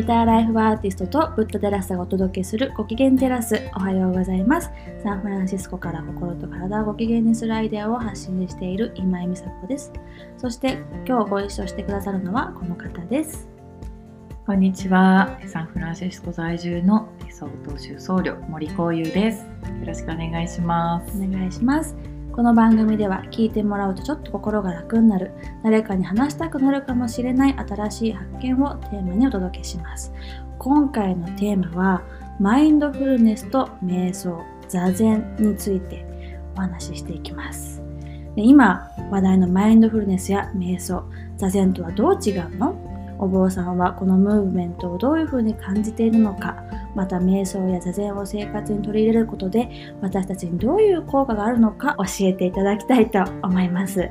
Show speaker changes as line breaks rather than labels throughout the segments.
ベターライフアーティストとブッダテラスがお届けするご機嫌テラス。おはようございます。サンフランシスコから心と体をご機嫌にするアイデアを発信している今井美佐子です。そして今日ご一緒してくださるのはこの方です。
こんにちは。サンフランシスコ在住の理想投手僧侶森光優です。よろしくお願いします。
お願いしますこの番組では聞いてもらうとちょっと心が楽になる誰かに話したくなるかもしれない新しい発見をテーマにお届けします。今回のテーマはマインドフルネスと瞑想座禅についてお話ししていきます。で今話題のマインドフルネスや瞑想座禅とはどう違うの？お坊さんはこのムーブメントをどういうふうに感じているのか？また瞑想や座禅を生活に取り入れることで私たちにどういう効果があるのか教えていただきたいと思います。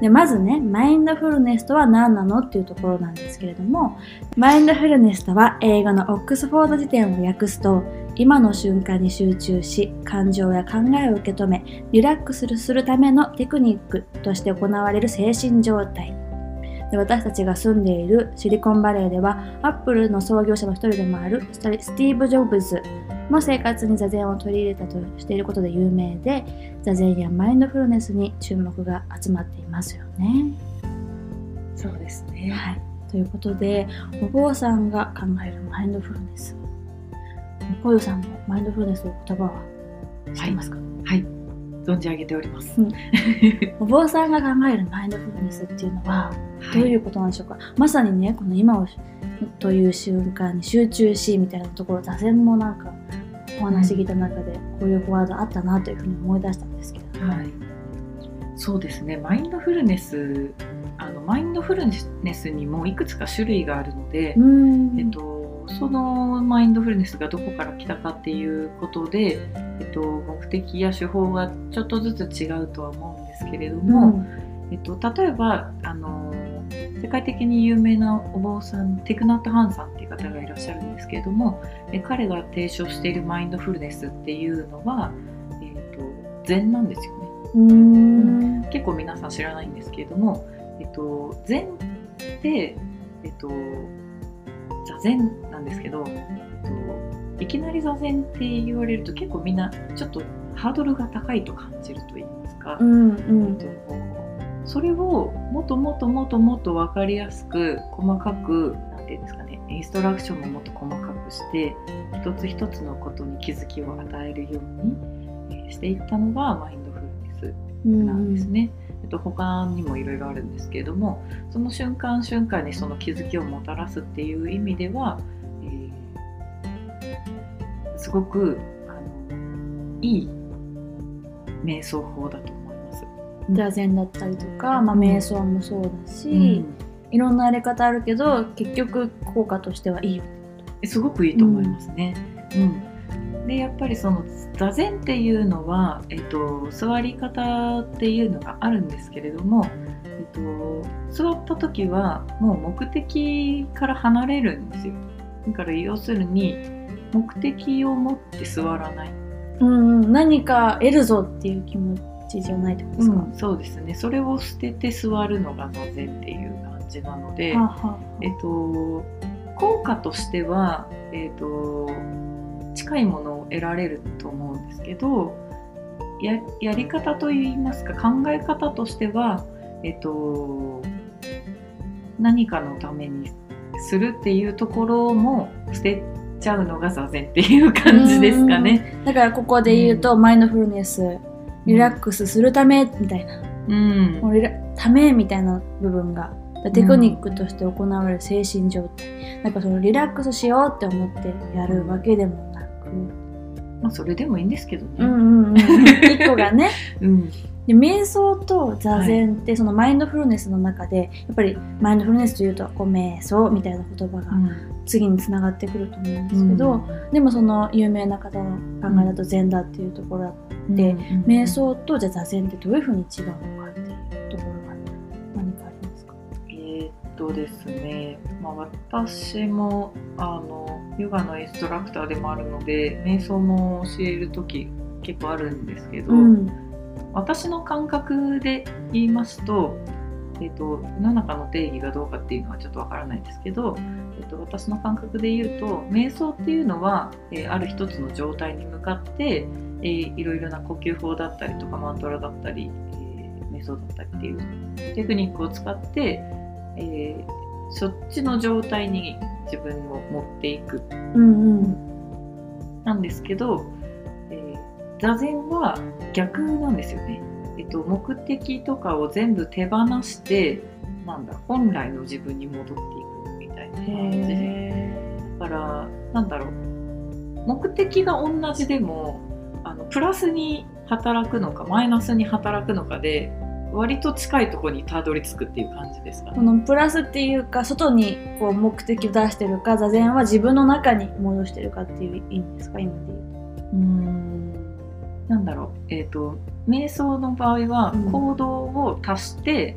でまずねマインドフルネスとは何なのっていうところなんですけれどもマインドフルネスとは英語のオックスフォード辞典を訳すと今の瞬間に集中し感情や考えを受け止めリラックスするためのテクニックとして行われる精神状態。で私たちが住んでいるシリコンバレーではアップルの創業者の一人でもあるスティーブ・ジョブズも生活に座禅を取り入れたとしていることで有名で座禅やマインドフルネスに注目が集まっていますよね。
そうですね、
はい、ということでお坊さんが考えるマインドフルネス。こゆさんもマインドフルネスという言葉は知ってますか、
はい、はい存じ上げております、
うん、お坊さんが考えるマインドフルネスっていうのはどういうことなんでしょうか、はい、まさにねこの今をという瞬間に集中しみたいなところ座禅もなんかお話聞いた中でこういうワードあったなというふうに思い出したんですけど、
はい、そうですね。マインドフルネスあのマインドフルネスにもいくつか種類があるので、えっとそのマインドフルネスがどこから来たかっていうことで、えっと、目的や手法がちょっとずつ違うとは思うんですけれども、うん、えっと、例えばあの世界的に有名なお坊さんテクナット・ハンさんっていう方がいらっしゃるんですけれどもえ彼が提唱しているマインドフルネスっていうのは、えっと、禅なんですよね。うん結構皆さん知らないんですけれども、えっと、禅って、えっと、座禅なんですけど、いきなり座禅って言われると結構みんなちょっとハードルが高いと感じると言いますか、うんうん、それをもっともっともっともっと分かりやすく細かく何て言うんですかねインストラクションももっと細かくして一つ一つのことに気づきを与えるようにしていったのがマインドフルネスなんですね。うん。と他にもいろいろあるんですけれどもその瞬間瞬間にその気づきをもたらすっていう意味では、えー、すごくあのいい瞑想法だと思います。
座禅だったりとか、まあ、瞑想もそうだし、うん、いろんなやり方あるけど結局効果としてはいいよ。
すごくいいと思いますね。うん、うん。でやっぱりその座禅っていうのは、えっと、座り方っていうのがあるんですけれども、えっと、座った時はもう目的から離れるんですよ。だから要するに目的を持って座らない、
うん、うん、何か得るぞっていう気持ちじゃないってことですか、うん、
そうですね。それを捨てて座るのが座禅っていう感じなので、ははえっと効果としてはえっと近いものを得られると思うんですけどややり方といいますか考え方としては、えっと、何かのためにするっていうところも捨てちゃうのが座禅っていう感じですかね。
だからここで言うと、うん、マインドフルネスリラックスするためみたいな、うん、もうためみたいな部分がテクニックとして行われる精神状態、うん、なんかそのリラックスしようって思ってやるわけでも
まあそれでもいいんですけどね。
うんうんうん、一個がね。うん、で瞑想と座禅ってそのマインドフルネスの中で、やっぱりマインドフルネスというとこう瞑想みたいな言葉が次につながってくると思うんですけど、うん、でもその有名な方の考えだと禅だっていうところあって、うん、瞑想とじゃ座禅ってどういうふうに違うのかっていうところが何かありますか？
えー、っとですね、まあ、私もあのヨガのインストラクターでもあるので瞑想も教える時結構あるんですけど、うん、私の感覚で言いますとえーと、世の中の定義がどうかっていうのはちょっとわからないんですけど、えーと、私の感覚で言うと瞑想っていうのは、えー、ある一つの状態に向かって、えー、いろいろな呼吸法だったりとかマントラだったり、えー、瞑想だったりっていうテクニックを使って、えー、そっちの状態に自分を持っていく、うんうん、なんですけど、えー、座禅は逆なんですよね。えっと、目的とかを全部手放してなんだ本来の自分に戻っていくみたいな感じだからなんだろう。目的が同じでもあのプラスに働くのかマイナスに働くのかで割と近いところにたどり着くっていう感じですか、
ね、このプラスっていうか外にこう目的を出してるか座禅は自分の中に戻してるかっていう意味ですか今で言うと。
うんなんだろうえっ、ー、と瞑想の場合は行動を足して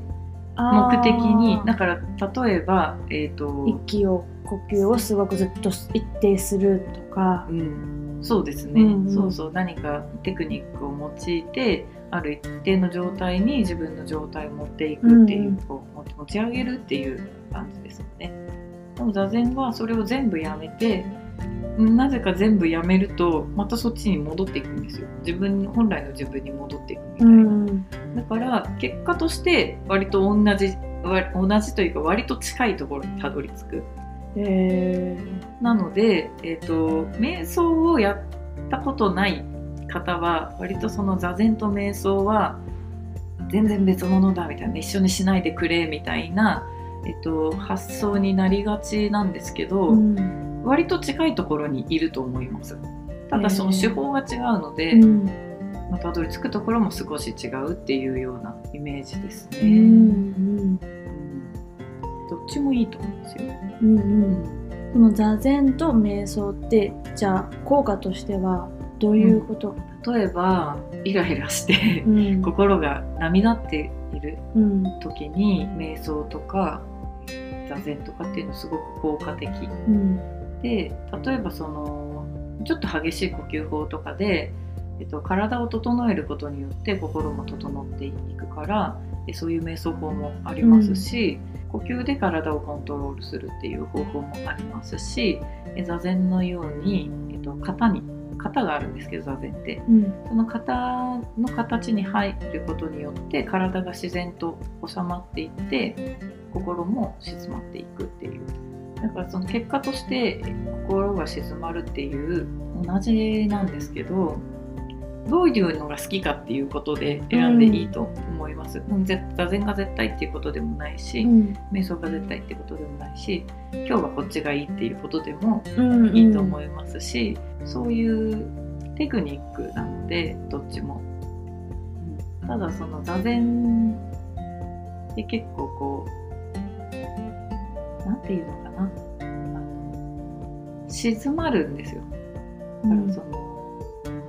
目的に、うん、だから例えば、えーと、
息を呼吸をすごくずっと一定するとか、
うん、そうですね、うんうん、そうそう。何かテクニックを用いてある一定の状態に自分の状態を持っていくっていう、うん、こう持ち上げるっていう感じですよね。でも座禅はそれを全部やめてなぜか全部やめるとまたそっちに戻っていくんですよ。自分本来の自分に戻っていくみたいな、うん、だから結果として割と同じ同じというか割と近いところにたどり着く、えー、なので、えーと、瞑想をやったことない方は割とその座禅と瞑想は全然別物だみたいな一緒にしないでくれみたいな、えっと、発想になりがちなんですけど、うん割と近いところにいると思います。ただその手法が違うので、えーうん。まあ、たどり着くところも少し違うっていうようなイメージですね、うんうん、どっちもいいと思うんですよ、うんうん、
この座禅と瞑想ってじゃあ効果としてはどういうこと、
うん、例えばイライラして心が波立っている時に、瞑想とか座禅とかっていうのすごく効果的、うんで例えばそのちょっと激しい呼吸法とかで、えっと、体を整えることによって心も整っていくからそういう瞑想法もありますし、うん、呼吸で体をコントロールするっていう方法もありますし座禅のように、えっと、型に型があるんですけど座禅って、うん、その型の形に入ることによって体が自然と収まっていって心も静まっていくっていうだからその結果として心が静まるっていう同じなんですけどどういうのが好きかっていうことで選んでいいと思います。うん、座禅が絶対っていうことでもないし、うん、瞑想が絶対っていうことでもないし今日はこっちがいいっていうことでもいいと思いますし、うんうん、そういうテクニックなのでどっちも。ただその座禅で結構こう何て言うのかなあの静まるんですよ。だからその、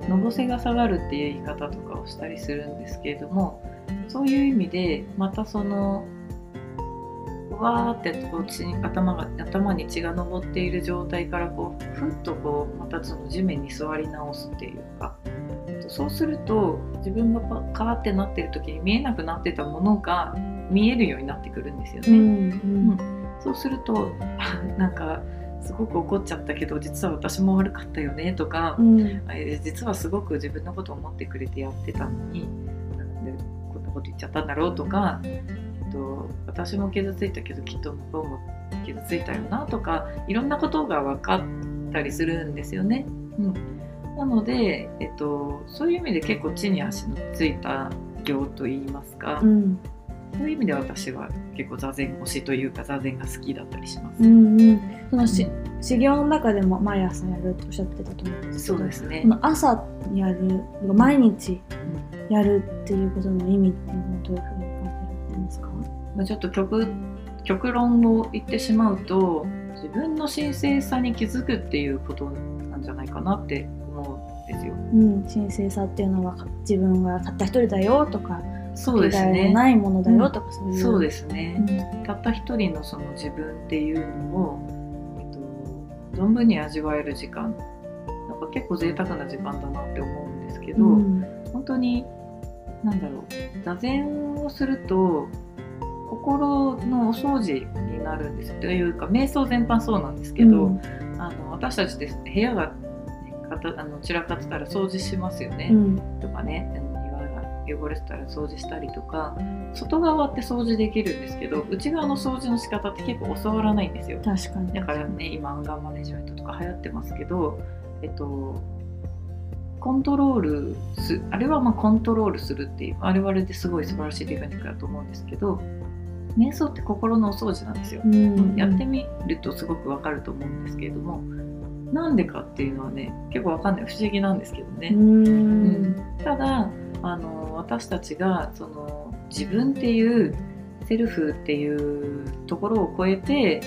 のぼせが下がるっていう言い方とかをしたりするんですけれどもそういう意味でまたそのわーってこう血に頭が頭に血が上っている状態からこうふっとこうまたその地面に座り直すっていうかそうすると自分がカーってなってる時に見えなくなってたものが見えるようになってくるんですよね。うん、うんそうすると なんかすごく怒っちゃったけど実は私も悪かったよねとか、うん、実はすごく自分のことを思ってくれてやってたのになんでこんなこと言っちゃったんだろうとか、えっと、私も傷ついたけどきっと向こうも傷ついたよなとかいろんなことが分かったりするんですよね。うん、なので、えっと、そういう意味で結構地に足のついた行といいますか、うん、そういう意味で私は結構座禅推しというか座禅が好きだったりします。うんうん、
そのし、修行の中でも毎朝やるとおっしゃってたと思うんですけ
どそうですね。
朝やる毎日やるっていうことの意味っていうのはどういうふうに感じられてますか、
まあ、ちょっと極極論を言ってしまうと自分の神聖さに気づくっていうことなんじゃないかなって思うんですよ。
うん、神聖さっていうのは自分がたった一人だよとかそうですね。ないものだよとか
そういう、そうですね、うん、たった一人のその自分っていうのを、えっと、存分に味わえる時間。なんか結構贅沢な時間だなって思うんですけど、うん、本当に何だろう座禅をすると心のお掃除になるんですというか瞑想全般そうなんですけど、うん、あの私たちで部屋が、ね、かたあの散らかってたら掃除しますよね、うん、とかね汚れてたら掃除したりとか外側って掃除できるんですけど内側の掃除の仕方って結構教わらないんですよ。
確かに。
だからね今アンガーマネジメントとか流行ってますけどえっとコントロールすあれはまあコントロールするっていうあれはあれですごい素晴らしいテクニックだと思うんですけど瞑想って心のお掃除なんですよ、うん、やってみるとすごくわかると思うんですけれどもなんでかっていうのはね結構わかんない。不思議なんですけどね、うん、ただあの私たちがその自分っていうセルフっていうところを超えて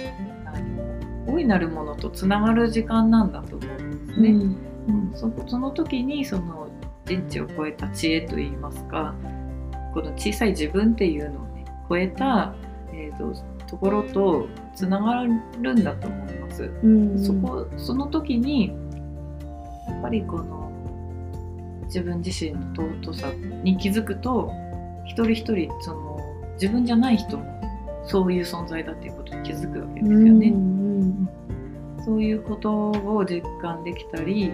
あの大いなるものとつながる時間なんだと思うんですね。うんうん、そその時にその人知を超えた知恵といいますかこの小さい自分っていうのをね超えた、えーと、ところとつながるんだと思います。うん、そこその時にやっぱりこの自分自身の尊さに気づくと一人一人その自分じゃない人もそういう存在だっていうことに気づくわけですよね。うんうん、そういうことを実感できたり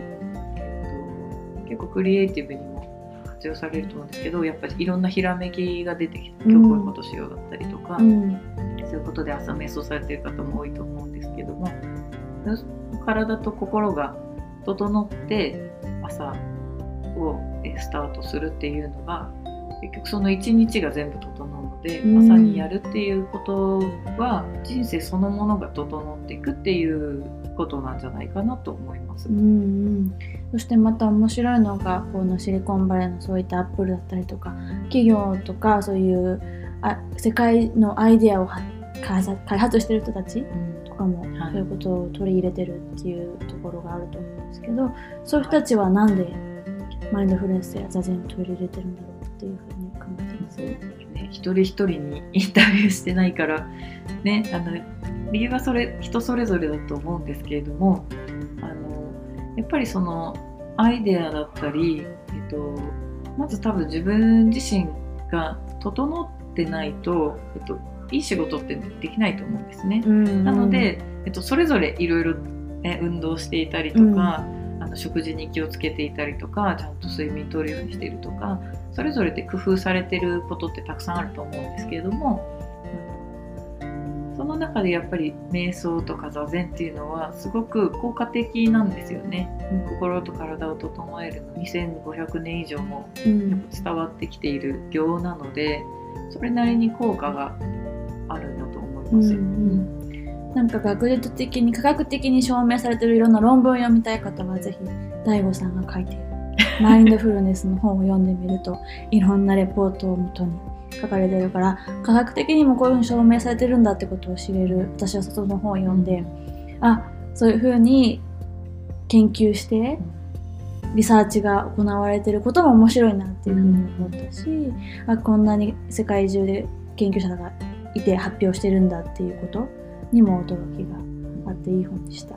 結構クリエイティブにも活用されると思うんですけどやっぱりいろんなひらめきが出てきて今日こういうことしようだったりとか、うん、そういうことで朝瞑想されてる方も多いと思うんですけども体と心が整って朝をスタートするっていうのが結局その一日が全部整うので、うん、朝にやるっていうことは人生そのものが整っていくっていうことなんじゃないかなと思います。うんうん。
そしてまた面白いのがこのシリコンバレーのそういったアップルだったりとか企業とかそういうあ世界のアイデアを開発してる人たちとかもそういうことを取り入れてるっていうところがあると思うんですけどそういう人たちはなんでマインドフルネスや座禅を取り入れてるんだろうっていうふうに考えてます。
ね、一人一人にインタビューしてないからねあの理由はそれ人それぞれだと思うんですけれどもあのやっぱりそのアイデアだったり、えっと、まず多分自分自身が整ってないと、えっと、いい仕事ってできないと思うんですね。なので、えっと、それぞれいろいろ運動していたりとか、うん、あの食事に気をつけていたりとかちゃんと睡眠とるようにしているとかそれぞれで工夫されてることってたくさんあると思うんですけれどもその中でやっぱり瞑想とか座禅っていうのはすごく効果的なんですよね、うん、心と体を整えるの2500年以上も伝わってきている行なので、うん、それなりに効果があるんだと思います。うんうん
なんか学術的に科学的に証明されてるいろんな論文を読みたい方はぜひ DAIGO さんが書いているマインドフルネスの本を読んでみるといろんなレポートをもとに書かれてるから科学的にもこういうふうに証明されてるんだってことを知れる私はその本を読んであそういうふうに研究してリサーチが行われてることも面白いなっていうふうに思ったし、あこんなに世界中で研究者がいて発表してるんだっていうこと。にも驚きがあっていい本でした。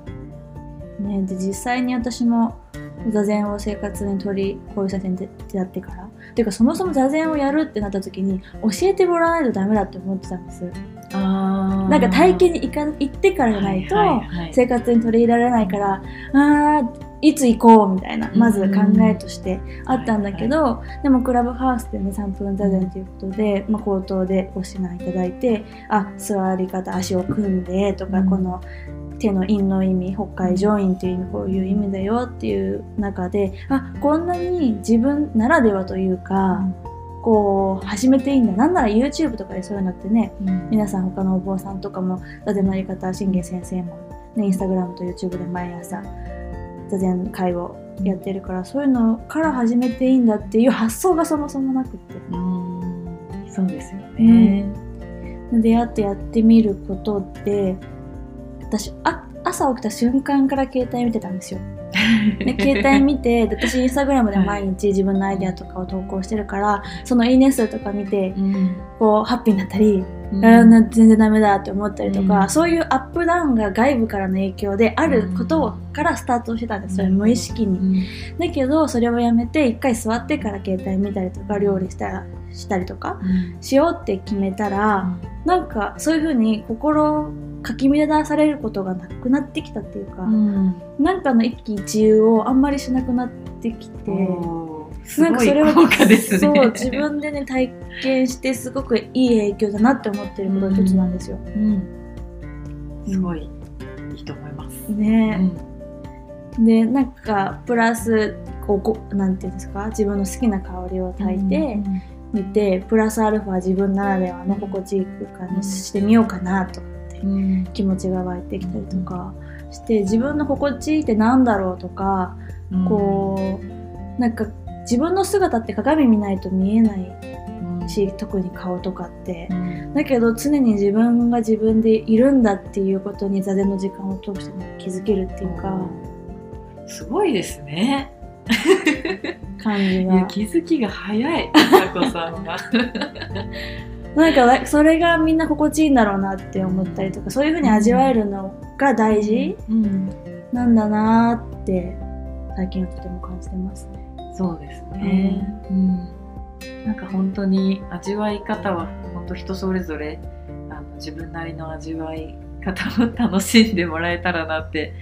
ね、で実際に私も座禅を生活に取りこういう先生に出会ってからていうかそもそも座禅をやるってなった時に教えてもらわないとダメだって思ってたんですなんか体験に行か行ってからじゃないと生活に取り入れられないから、あいつ行こうみたいなまず考えとしてあったんだけど、でもクラブハウスでね3分座禅ということで、まあ、口頭でご指南いただいてあ座り方足を組んでとか、この手の陰の意味北海上院っていう意味こういう意味だよっていう中であこんなに自分ならではというか、こう始めていいんだ。なんなら YouTube とかでそういうのってね、うん、皆さん他のお坊さんとかも座禅のやり方信玄先生も、ね、インスタグラムと YouTube で毎朝座禅会をやってるから、そういうのから始めていいんだっていう発想がそもそもなくて。
うん。そうですよね、
うん、出会ってやってみることで私あ朝起きた瞬間から携帯見てたんですよ。で携帯見て私インスタグラムで毎日自分のアイデアとかを投稿してるからそのいいね数とか見て、うん、こうハッピーになったり、うん、あ全然ダメだって思ったりとか、うん、そういうアップダウンが外部からの影響であることからスタートしてたんですよ、無意識に、だけどそれをやめて一回座ってから携帯見たりとか料理したしたりとか
うん。
しようって決めたら、なんかそういう風に心かき乱されることがなくなってきたっていうか、
うん
なんかの一喜一憂をあんまりしなくなってきて。なんかそれは
効果ですね。
そう自分でね体験してすごくいい影響だなって思ってることの一つなんですよ。
うん、すごいいいと思います。う
ね、
ん
でなんかプラスこうこなんていうんですか自分の好きな香りを炊いてみて、プラスアルファ自分ならではの心地いい空間にしてみようかなとか気持ちが湧いてきたりとかして自分の心地いいってなんだろうとか、
うん
こうなんか自分の姿って鏡見ないと見えない
うん
し特に顔とかって
う。ん
だけど常に自分が自分でいるんだっていうことに座禅の時間を通しても気づけるっていうか
すごいですね。
感じが
気づきが早い、さこさんは。
なんかそれがみんな心地いいんだろうなって思ったりとかそういう風に味わえるのが大事
うん、
なんだなーって最近はとても感じてますね。
そうですね。うん、なんか本当に味わい方は本当人それぞれあの自分なりの味わい方を楽しんでもらえたらなって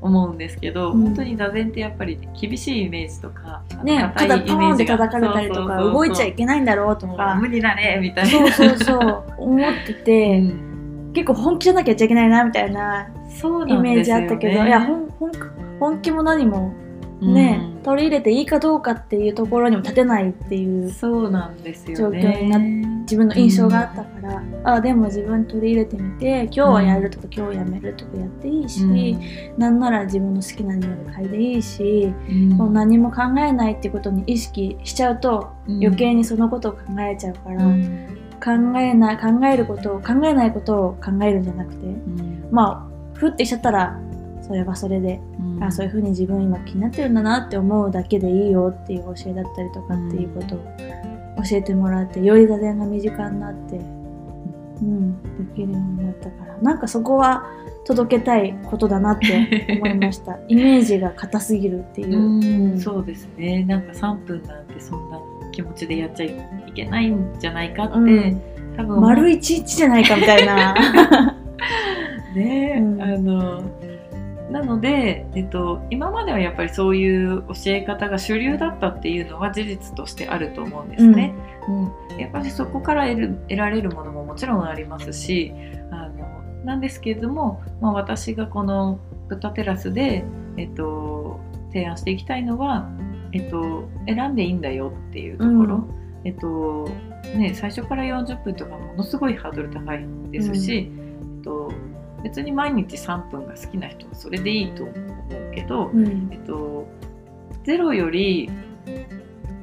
思うんですけど、
うん。
本当に座禅ってやっぱり厳しいイメージとか、
ね肩ポーンって叩かれたりとか動いちゃいけないんだろうとか
無理だねみたいな。
そうそうそう。思ってて、
うん。
結構本気じゃなきゃいけないなみたいなイメージあ。ったけど、いや本本本気も何もね、
うん
取り入れていいかどうかっていうところにも立てないっていう
そうなんですよ
状
ね。
況になっ自分の印象があったから、あでも自分取り入れてみて今日はやるとか、今日やめるとかやっていいし、なんなら自分の好きな匂い嗅いでいいし、
うん。
もう何も考えないってことに意識しちゃうと、余計にそのことを考えちゃうから、
うん。
考えない考えることを考えないことを考えるんじゃなくて
うん。
まあふってしちゃったらそれはそれで、
うん。
あそういうふうに自分今気になってるんだなって思うだけでいいよっていう教えだったりとかっていうことを教えてもらってより座禅が身近になって、うん、できるようになったから。なんかそこは届けたいことだなって思いました。イメージが硬すぎるっていう、
うん
うん。
そうですね。なんか3分なんてそんな気持ちでやっちゃいけないんじゃないかって、
うん。
多分
丸一日じゃないかみたいな。
ね、
うん。
あのなので、えっと、今まではやっぱりそういう教え方が主流だったっていうのは事実としてあると思うんですね。うん。やっぱりそこから得られるものももちろんありますしあのなんですけれども、まあ、私がこのブッダテラスで、えっと、提案していきたいのは、えっと、選んでいいんだよっていうところ、
うん。
えっとね、最初から40分とかものすごいハードル高いですし、えっと、別に毎日3分が好きな人はそれでいいと思うけど、
うん。
えっと、0より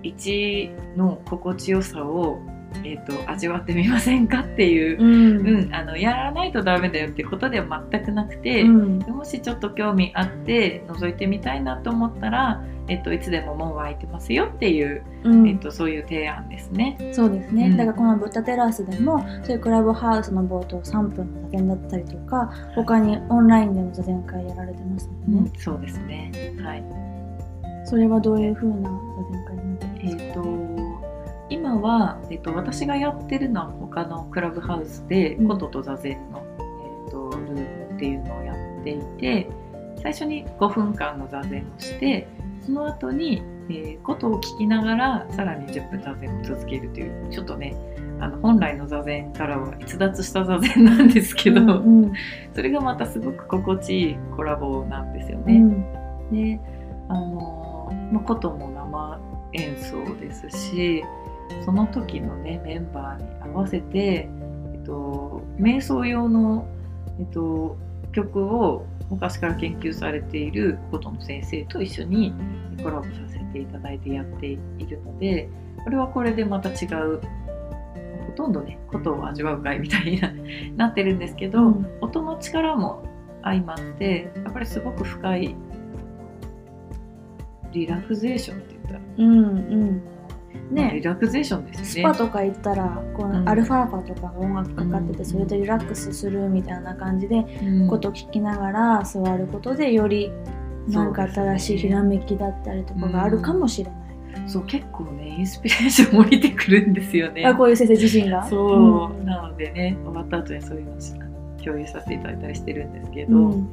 1の心地よさを、えっと、味わってみませんかっていう、
うん。
うん、あのやらないとダメだよってことでは全くなくて、
うん。
もしちょっと興味あって覗いてみたいなと思ったら、えっと、いつでも門は開いてますよっていう、
うん。
えっと、そういう提案ですね。
そうですね、
うん。
だからこのブッダテラスでもそういうクラブハウスの冒頭3分の座禅だったりとか他にオンラインでも座禅会やられてますもんね、
そうですね。はい。
それはどういう風な座禅会になって
え
ますか、
ー、と今は、えー、と私がやってるのは他のクラブハウスで
うん。
琴と座禅の、えー、とルームっていうのをやっていて最初に5分間の座禅をしてその後に、えー、琴を聞きながらさらに10分座禅を続けるというちょっとねあの本来の座禅からは逸脱した座禅なんですけど、
うんうん
それがまたすごく心地いいコラボなんですよね。
うん
であのまあ、琴も生演奏ですしその時のねメンバーに合わせて、えっと、瞑想用の、えっと、曲を昔から研究されている琴の先生と一緒にコラボさせていただいてやっているのでこれはこれでまた違うほとんどね琴を味わう会みたいにななってるんですけど、
うん。
音の力も相まってやっぱりすごく深いリラクゼーションって言ったら、
うんうん
まあ
ねリ
ラクゼーションですね。
スパとか行ったらこう、
うん。
アルファー波とかが音楽かかってて、
うん
それでリラックスするみたいな感じで、
うん。
ことを聞きながら座ることでよりなんか新しいひらめきだったりとかがあるかもしれない。
そう。結構ねインスピレーション降りてくるんですよね。
あこういう先生自身が？
そう、
うん。
なのでね終わった後にそういうのを共有させていただいたりしてるんですけど、
うん。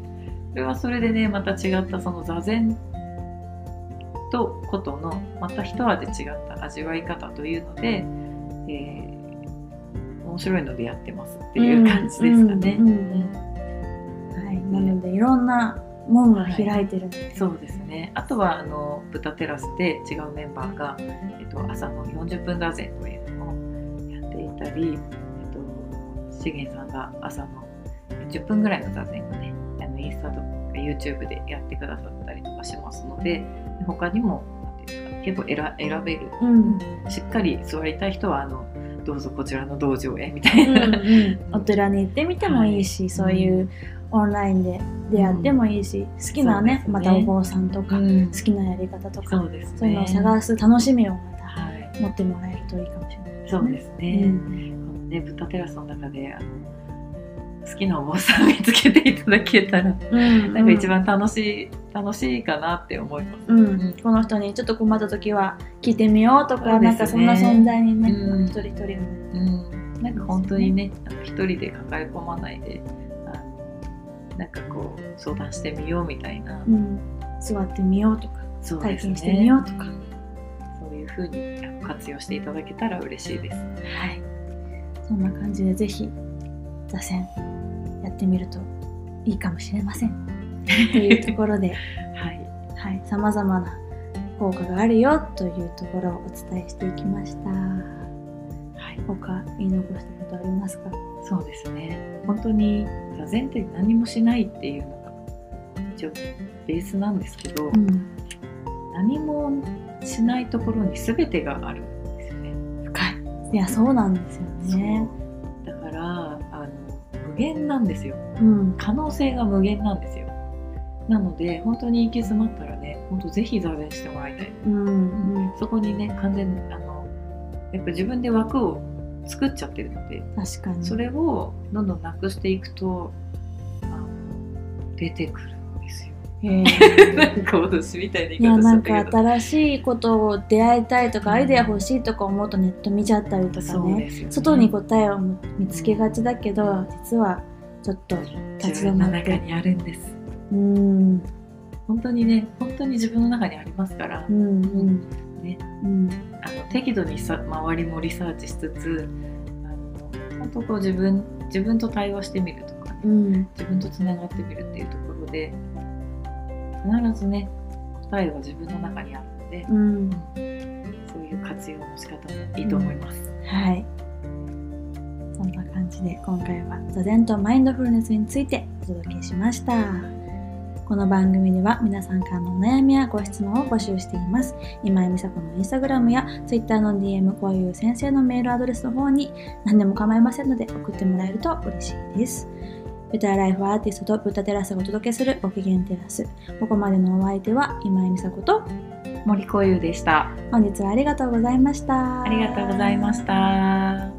それはそれでねまた違ったその座禅とことのまた一味違った味わい方というので、えー面白いのでやってますっていう感じですかね。
はい、なのでいろんな門が開いてるんです、
そうですね。あとはあの豚テラスで違うメンバーが、えっと、朝の40分座禅というのをやっていたり、えっと、しげんさんが朝の10分ぐらいの座禅をねあのインスタとか YouTube でやってくださったりとかしますので他にも結構選選べる、
うん。
しっかり座りたい人はあのどうぞこちらの道場へみた
うん
いな、
うんお寺に行ってみてもいいし、
はい。
そういうオンラインで出会ってもいいし、好きなね
ね。
またお坊さんとか、
うん。
好きなやり方とか
そうね。
いうのを探す楽しみをまた
はい、
持ってもらえるといいかもしれないですね。
そうですね。
うん。
このね、豚テラスの中であの好きなお坊さん見つけていただけたら、
うん。
なんか一番楽しい楽しいかなって思います。
うん、この人にちょっと困った時は聞いてみようとか、
ね。
なんかそんな存在にね、
うん。
一人一人がね
うん、なんか本当にね、一人で抱え込まないで、なんかこう相談してみようみたいな、
うん、座ってみようとか
そうです
体験してみようとか。
んそういう風にあの活用していただけたら嬉しいです。
はい。そんな感じでぜひ座禅やってみるといいかもしれませんというところで
はい、
はい、さまざまな効果があるよというところをお伝えしていきました。
はい、
他言い残したことありますか？
そうですね。本当に座禅って何もしないっていうのが一応ベースなんですけど、
うん。
何もしないところに全てがあるんですよね。
深い。いやそうなんですよね。
だからあの無限なんですよ。
うん。
可能性が無限なんですよ。なので本当に行き詰まったらね、本当ぜひ座禅してもらいたい。
うんうん。
そこにね完全にあのやっぱ自分で枠を作っちゃってるので、
確かに。
それをどんどんなくしていくとあの出てくるんですよ。なんか私みたいない言い
やなん
方しちゃったけ
新しいことを出会いたいとか、アイデア欲しいとか思うとネット見ちゃったりとかね。
ね。
外に答えを見つけがちだけど実はちょっと立ち止
自分の
まって
中にあるんです。
うん。
本当にね、本当に自分の中にありますから、
うん。うん。
ね。
うん。
あの適度にさ周りもリサーチしつつ、あの本当こう自分自分と対話してみるとかね、
うん。
自分とつながってみるっていうところで、必ずね答えは自分の中にあるので、
うん。
そういう活用の仕方もいいと思います。
はい。そんな感じで今回は座禅とマインドフルネスについてお届けしましたこの番組では皆さんからのお悩みやご質問を募集しています今井美佐子のインスタグラムや Twitter の DM こういう先生のメールアドレスの方に何でも構いませんので送ってもらえると嬉しいですベターライフアーティストとブッダテラスがお届けするご機嫌テラスここまでのお相手は今井美佐子と
森子優でした。
本日はありがとうございました
ありがとうございました。